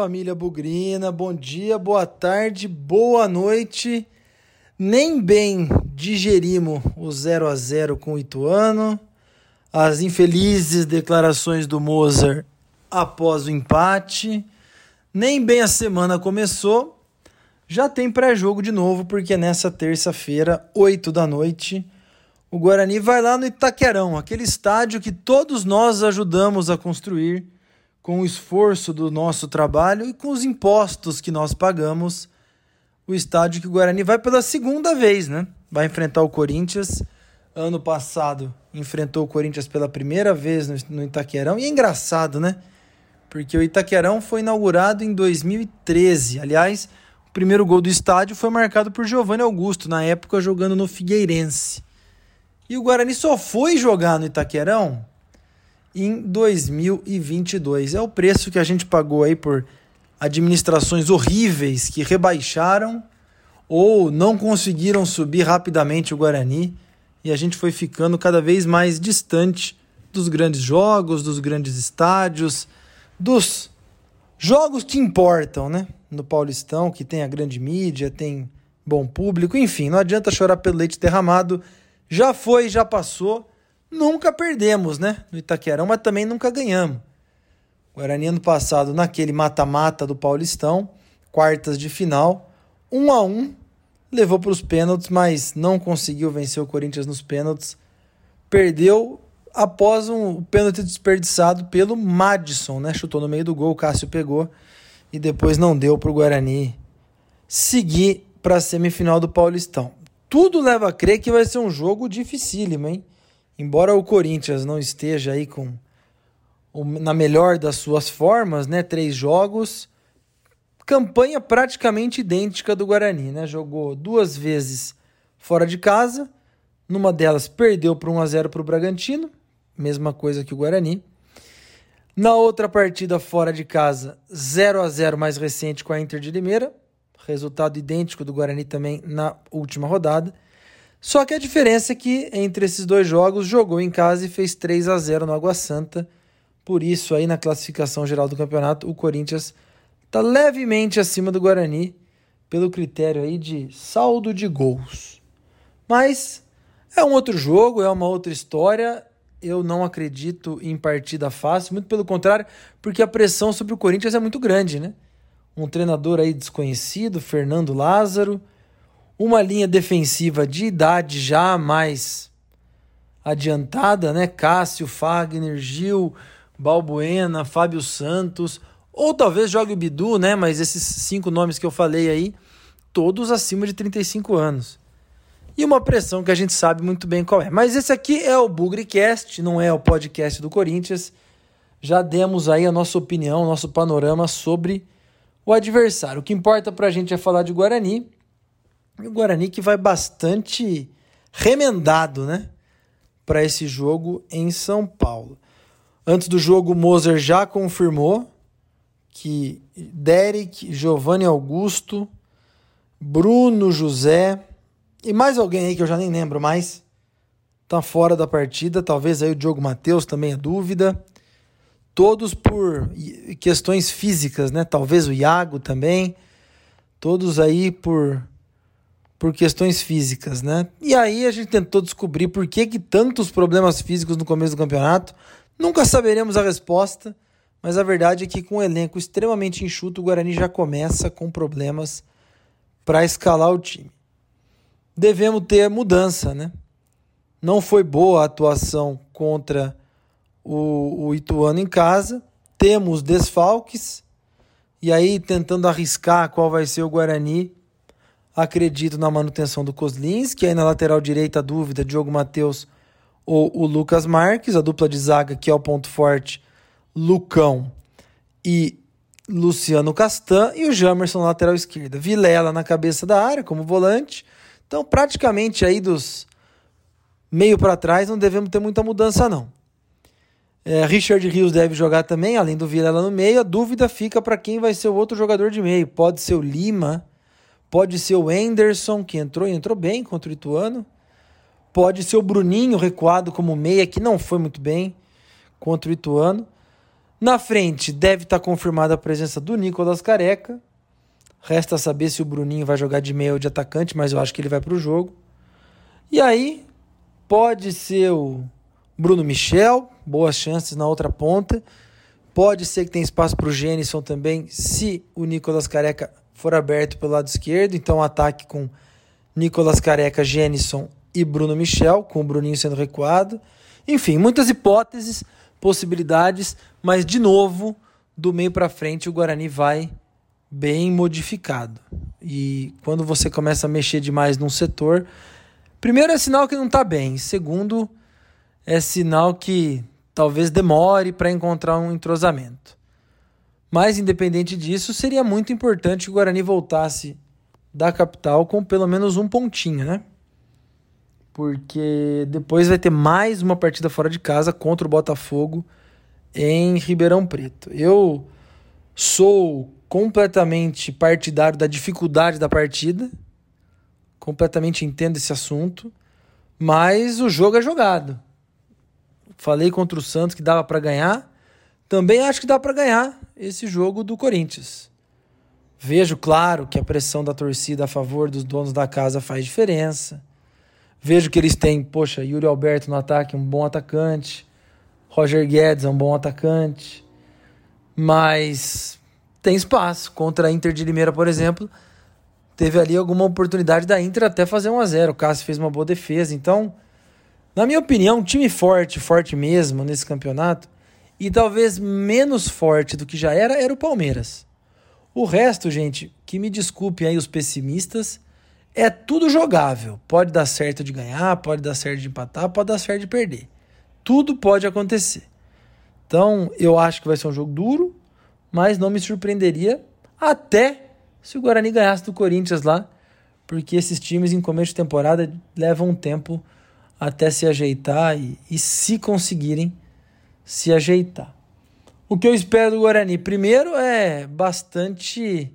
família Bugrina, bom dia, boa tarde, boa noite. Nem bem digerimos o 0 a 0 com o Ituano, as infelizes declarações do Mozart após o empate. Nem bem a semana começou, já tem pré-jogo de novo, porque nessa terça-feira, 8 da noite, o Guarani vai lá no Itaquerão, aquele estádio que todos nós ajudamos a construir com o esforço do nosso trabalho e com os impostos que nós pagamos. O estádio que o Guarani vai pela segunda vez, né? Vai enfrentar o Corinthians. Ano passado enfrentou o Corinthians pela primeira vez no Itaquerão. E é engraçado, né? Porque o Itaquerão foi inaugurado em 2013. Aliás, o primeiro gol do estádio foi marcado por Giovanni Augusto, na época jogando no Figueirense. E o Guarani só foi jogar no Itaquerão em 2022. É o preço que a gente pagou aí por administrações horríveis que rebaixaram ou não conseguiram subir rapidamente o Guarani e a gente foi ficando cada vez mais distante dos grandes jogos, dos grandes estádios, dos jogos que importam, né? No Paulistão, que tem a grande mídia, tem bom público, enfim, não adianta chorar pelo leite derramado já foi, já passou. Nunca perdemos, né? No Itaquerão, mas também nunca ganhamos. O Guarani ano passado, naquele mata-mata do Paulistão, quartas de final, um a um, levou para os pênaltis, mas não conseguiu vencer o Corinthians nos pênaltis. Perdeu após um pênalti desperdiçado pelo Madison, né? Chutou no meio do gol, o Cássio pegou e depois não deu para o Guarani seguir para a semifinal do Paulistão tudo leva a crer que vai ser um jogo dificílimo, hein? Embora o Corinthians não esteja aí com na melhor das suas formas, né? Três jogos, campanha praticamente idêntica do Guarani, né? Jogou duas vezes fora de casa, numa delas perdeu por 1 a 0 para o Bragantino, mesma coisa que o Guarani. Na outra partida fora de casa, 0 a 0 mais recente com a Inter de Limeira, resultado idêntico do Guarani também na última rodada. Só que a diferença é que entre esses dois jogos jogou em casa e fez 3 a 0 no Água Santa. Por isso aí na classificação geral do campeonato, o Corinthians está levemente acima do Guarani pelo critério aí de saldo de gols. Mas é um outro jogo, é uma outra história. Eu não acredito em partida fácil, muito pelo contrário, porque a pressão sobre o Corinthians é muito grande, né? um treinador aí desconhecido, Fernando Lázaro, uma linha defensiva de idade já mais adiantada, né? Cássio, Fagner, Gil, Balbuena, Fábio Santos, ou talvez jogue o Bidu, né? Mas esses cinco nomes que eu falei aí, todos acima de 35 anos. E uma pressão que a gente sabe muito bem qual é. Mas esse aqui é o Bugrecast, não é o podcast do Corinthians. Já demos aí a nossa opinião, nosso panorama sobre o adversário. O que importa para a gente é falar de Guarani. E o Guarani que vai bastante remendado, né? Para esse jogo em São Paulo. Antes do jogo, o Moser já confirmou que Derek, Giovanni Augusto, Bruno José e mais alguém aí que eu já nem lembro mais tá fora da partida. Talvez aí o Diogo Matheus também é dúvida todos por questões físicas, né? Talvez o Iago também, todos aí por por questões físicas, né? E aí a gente tentou descobrir por que que tantos problemas físicos no começo do campeonato. Nunca saberemos a resposta, mas a verdade é que com um elenco extremamente enxuto, o Guarani já começa com problemas para escalar o time. Devemos ter mudança, né? Não foi boa a atuação contra o, o Ituano em casa, temos desfalques, e aí tentando arriscar qual vai ser o Guarani, acredito na manutenção do Coslins, que aí na lateral direita a dúvida, Diogo Matheus ou o Lucas Marques, a dupla de zaga que é o ponto forte, Lucão e Luciano Castan, e o Jamerson na lateral esquerda. Vilela na cabeça da área como volante. Então, praticamente aí dos meio para trás não devemos ter muita mudança não. É, Richard Rios deve jogar também, além do Vilela no meio. A dúvida fica para quem vai ser o outro jogador de meio. Pode ser o Lima, pode ser o Anderson, que entrou e entrou bem contra o Ituano. Pode ser o Bruninho recuado como meia, que não foi muito bem contra o Ituano. Na frente deve estar confirmada a presença do Nicolas Careca. Resta saber se o Bruninho vai jogar de meio ou de atacante, mas eu acho que ele vai para o jogo. E aí, pode ser o Bruno Michel, boas chances na outra ponta. Pode ser que tenha espaço para o Gênison também, se o Nicolas Careca for aberto pelo lado esquerdo. Então, ataque com Nicolas Careca, Gênison e Bruno Michel, com o Bruninho sendo recuado. Enfim, muitas hipóteses, possibilidades, mas de novo, do meio para frente, o Guarani vai bem modificado. E quando você começa a mexer demais num setor, primeiro é sinal que não está bem, segundo é sinal que talvez demore para encontrar um entrosamento. Mas, independente disso, seria muito importante que o Guarani voltasse da capital com pelo menos um pontinho, né? Porque depois vai ter mais uma partida fora de casa contra o Botafogo em Ribeirão Preto. Eu sou completamente partidário da dificuldade da partida, completamente entendo esse assunto, mas o jogo é jogado. Falei contra o Santos que dava para ganhar. Também acho que dá para ganhar esse jogo do Corinthians. Vejo, claro, que a pressão da torcida a favor dos donos da casa faz diferença. Vejo que eles têm, poxa, Yuri Alberto no ataque, um bom atacante. Roger Guedes é um bom atacante. Mas tem espaço. Contra a Inter de Limeira, por exemplo, teve ali alguma oportunidade da Inter até fazer 1 a 0 O Cássio fez uma boa defesa. Então, na minha opinião, um time forte, forte mesmo nesse campeonato, e talvez menos forte do que já era, era o Palmeiras. O resto, gente, que me desculpem aí os pessimistas, é tudo jogável. Pode dar certo de ganhar, pode dar certo de empatar, pode dar certo de perder. Tudo pode acontecer. Então, eu acho que vai ser um jogo duro, mas não me surpreenderia até se o Guarani ganhasse do Corinthians lá, porque esses times em começo de temporada levam um tempo até se ajeitar e, e se conseguirem se ajeitar. O que eu espero do Guarani, primeiro, é bastante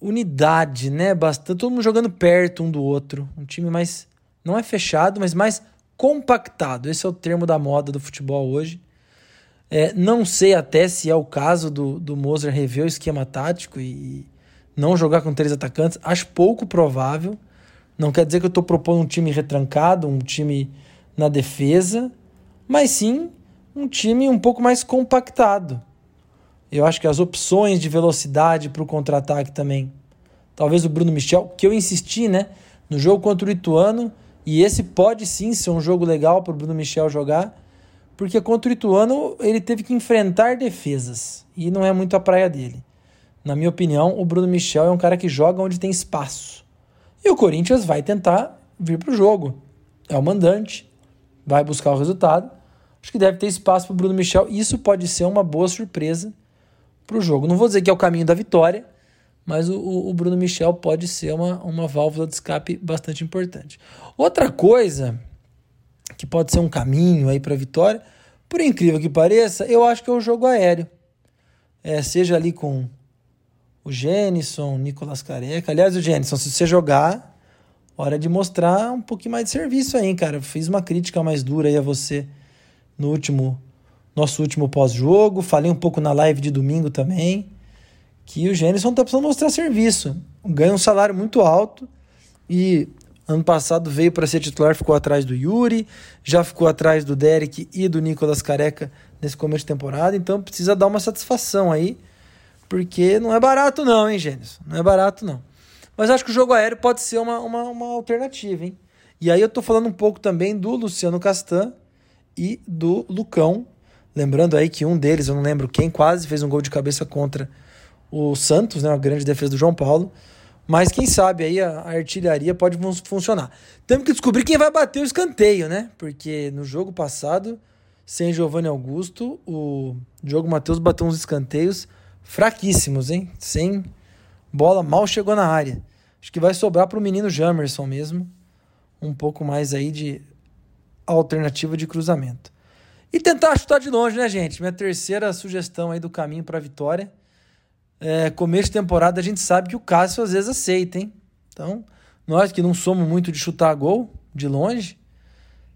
unidade, né? Bastante todo mundo jogando perto um do outro. Um time mais não é fechado, mas mais compactado. Esse é o termo da moda do futebol hoje. É, não sei até se é o caso do, do Moser rever o esquema tático e não jogar com três atacantes. Acho pouco provável. Não quer dizer que eu estou propondo um time retrancado, um time na defesa, mas sim um time um pouco mais compactado. Eu acho que as opções de velocidade para o contra-ataque também. Talvez o Bruno Michel, que eu insisti, né? No jogo contra o Ituano, e esse pode sim ser um jogo legal para o Bruno Michel jogar, porque contra o Ituano ele teve que enfrentar defesas, e não é muito a praia dele. Na minha opinião, o Bruno Michel é um cara que joga onde tem espaço. E o Corinthians vai tentar vir para o jogo. É o mandante, vai buscar o resultado. Acho que deve ter espaço para o Bruno Michel. Isso pode ser uma boa surpresa para o jogo. Não vou dizer que é o caminho da vitória, mas o, o, Bruno Michel pode ser uma, uma válvula de escape bastante importante. Outra coisa que pode ser um caminho aí para a vitória, por incrível que pareça, eu acho que é o jogo aéreo. É, seja ali com o Gênison, Nicolas Careca. Aliás, o Gênison, se você jogar, hora de mostrar um pouquinho mais de serviço aí, cara. Fiz uma crítica mais dura aí a você no último nosso último pós-jogo. Falei um pouco na live de domingo também que o Gênison tá precisando mostrar serviço. Ganha um salário muito alto e ano passado veio para ser titular, ficou atrás do Yuri, já ficou atrás do Derek e do Nicolas Careca nesse começo de temporada, então precisa dar uma satisfação aí porque não é barato não, hein, Gênesis? Não é barato não. Mas acho que o jogo aéreo pode ser uma, uma, uma alternativa, hein? E aí eu tô falando um pouco também do Luciano Castan e do Lucão. Lembrando aí que um deles, eu não lembro quem, quase fez um gol de cabeça contra o Santos, né? Uma grande defesa do João Paulo. Mas quem sabe aí a, artilharia pode fun funcionar. Temos que descobrir quem vai bater o escanteio, né? Porque no jogo passado, sem Giovanni Augusto, o Diogo Matheus bateu uns escanteios fraquíssimos, hein? Sem bola, mal chegou na área. Acho que vai sobrar para o menino Jamerson mesmo. Um pouco mais aí de alternativa de cruzamento. E tentar chutar de longe, né, gente? Minha terceira sugestão aí do caminho para a vitória. É, começo de temporada a gente sabe que o Cássio às vezes aceita, hein? Então, nós que não somos muito de chutar gol de longe,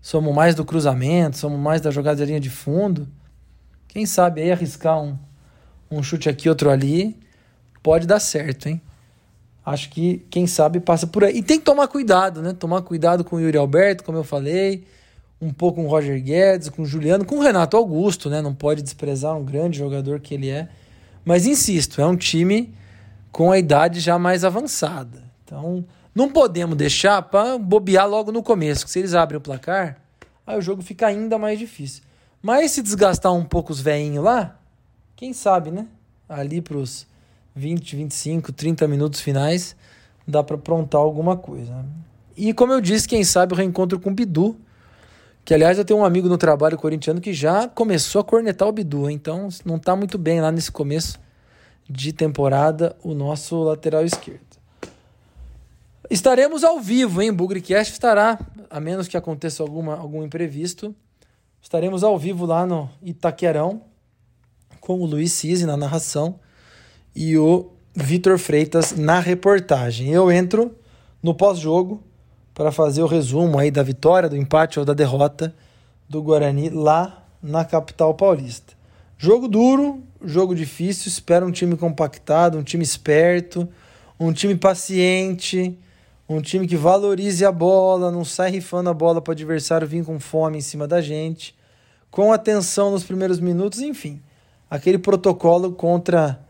somos mais do cruzamento, somos mais da jogadinha de fundo. Quem sabe aí arriscar um, um chute aqui, outro ali, pode dar certo, hein? Acho que, quem sabe, passa por aí. E tem que tomar cuidado, né? Tomar cuidado com o Yuri Alberto, como eu falei, um pouco com o Roger Guedes, com o Juliano, com o Renato Augusto, né? Não pode desprezar um grande jogador que ele é. Mas insisto, é um time com a idade já mais avançada. Então, não podemos deixar para bobear logo no começo, que se eles abrem o placar, aí o jogo fica ainda mais difícil. Mas se desgastar um pouco os veinhos lá, quem sabe, né? Ali para os 20, 25, 30 minutos finais, dá para aprontar alguma coisa. E como eu disse, quem sabe o reencontro com o Bidu, que aliás eu tenho um amigo no trabalho corintiano que já começou a cornetar o Bidu, então não está muito bem lá nesse começo de temporada o nosso lateral esquerdo. Estaremos ao vivo, hein? Bugrecast estará, a menos que aconteça alguma, algum imprevisto, estaremos ao vivo lá no Itaquerão com o Luiz Cisi na narração e o Vitor Freitas na reportagem. Eu entro no pós-jogo para fazer o resumo aí da vitória, do empate ou da derrota do Guarani lá na capital paulista. Jogo duro, jogo difícil, espero um time compactado, um time esperto, um time paciente, um time que valorize a bola, não sai rifando a bola para o adversário vir com fome em cima da gente, com atenção nos primeiros minutos, enfim, aquele protocolo contra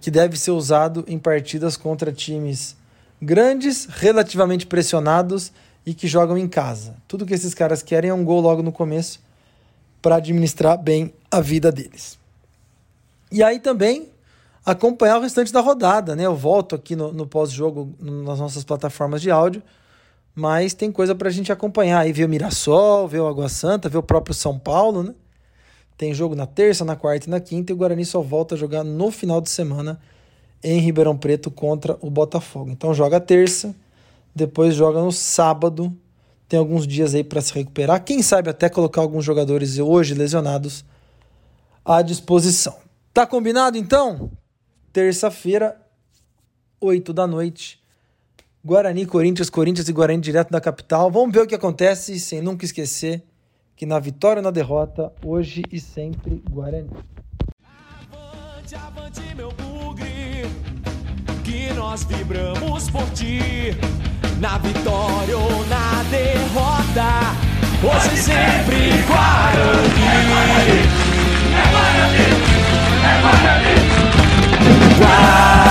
que deve ser usado em partidas contra times grandes, relativamente pressionados e que jogam em casa. Tudo que esses caras querem é um gol logo no começo para administrar bem a vida deles. E aí também acompanhar o restante da rodada, né? Eu volto aqui no, no pós-jogo nas nossas plataformas de áudio, mas tem coisa para a gente acompanhar aí, ver o Mirassol, ver o Água Santa, ver o próprio São Paulo, né? Tem jogo na terça, na quarta e na quinta, e o Guarani só volta a jogar no final de semana em Ribeirão Preto contra o Botafogo. Então joga terça, depois joga no sábado tem alguns dias aí para se recuperar. Quem sabe até colocar alguns jogadores hoje lesionados à disposição. Tá combinado então? Terça-feira, 8 da noite. Guarani, Corinthians, Corinthians e Guarani direto da capital. Vamos ver o que acontece, sem nunca esquecer que na vitória ou na derrota, hoje e sempre Guarani. Avante, avante, meu nós vibramos por ti na vitória ou na derrota. Hoje sempre Guarani. É Guarani, é Guarani, é Guarani. Guarani.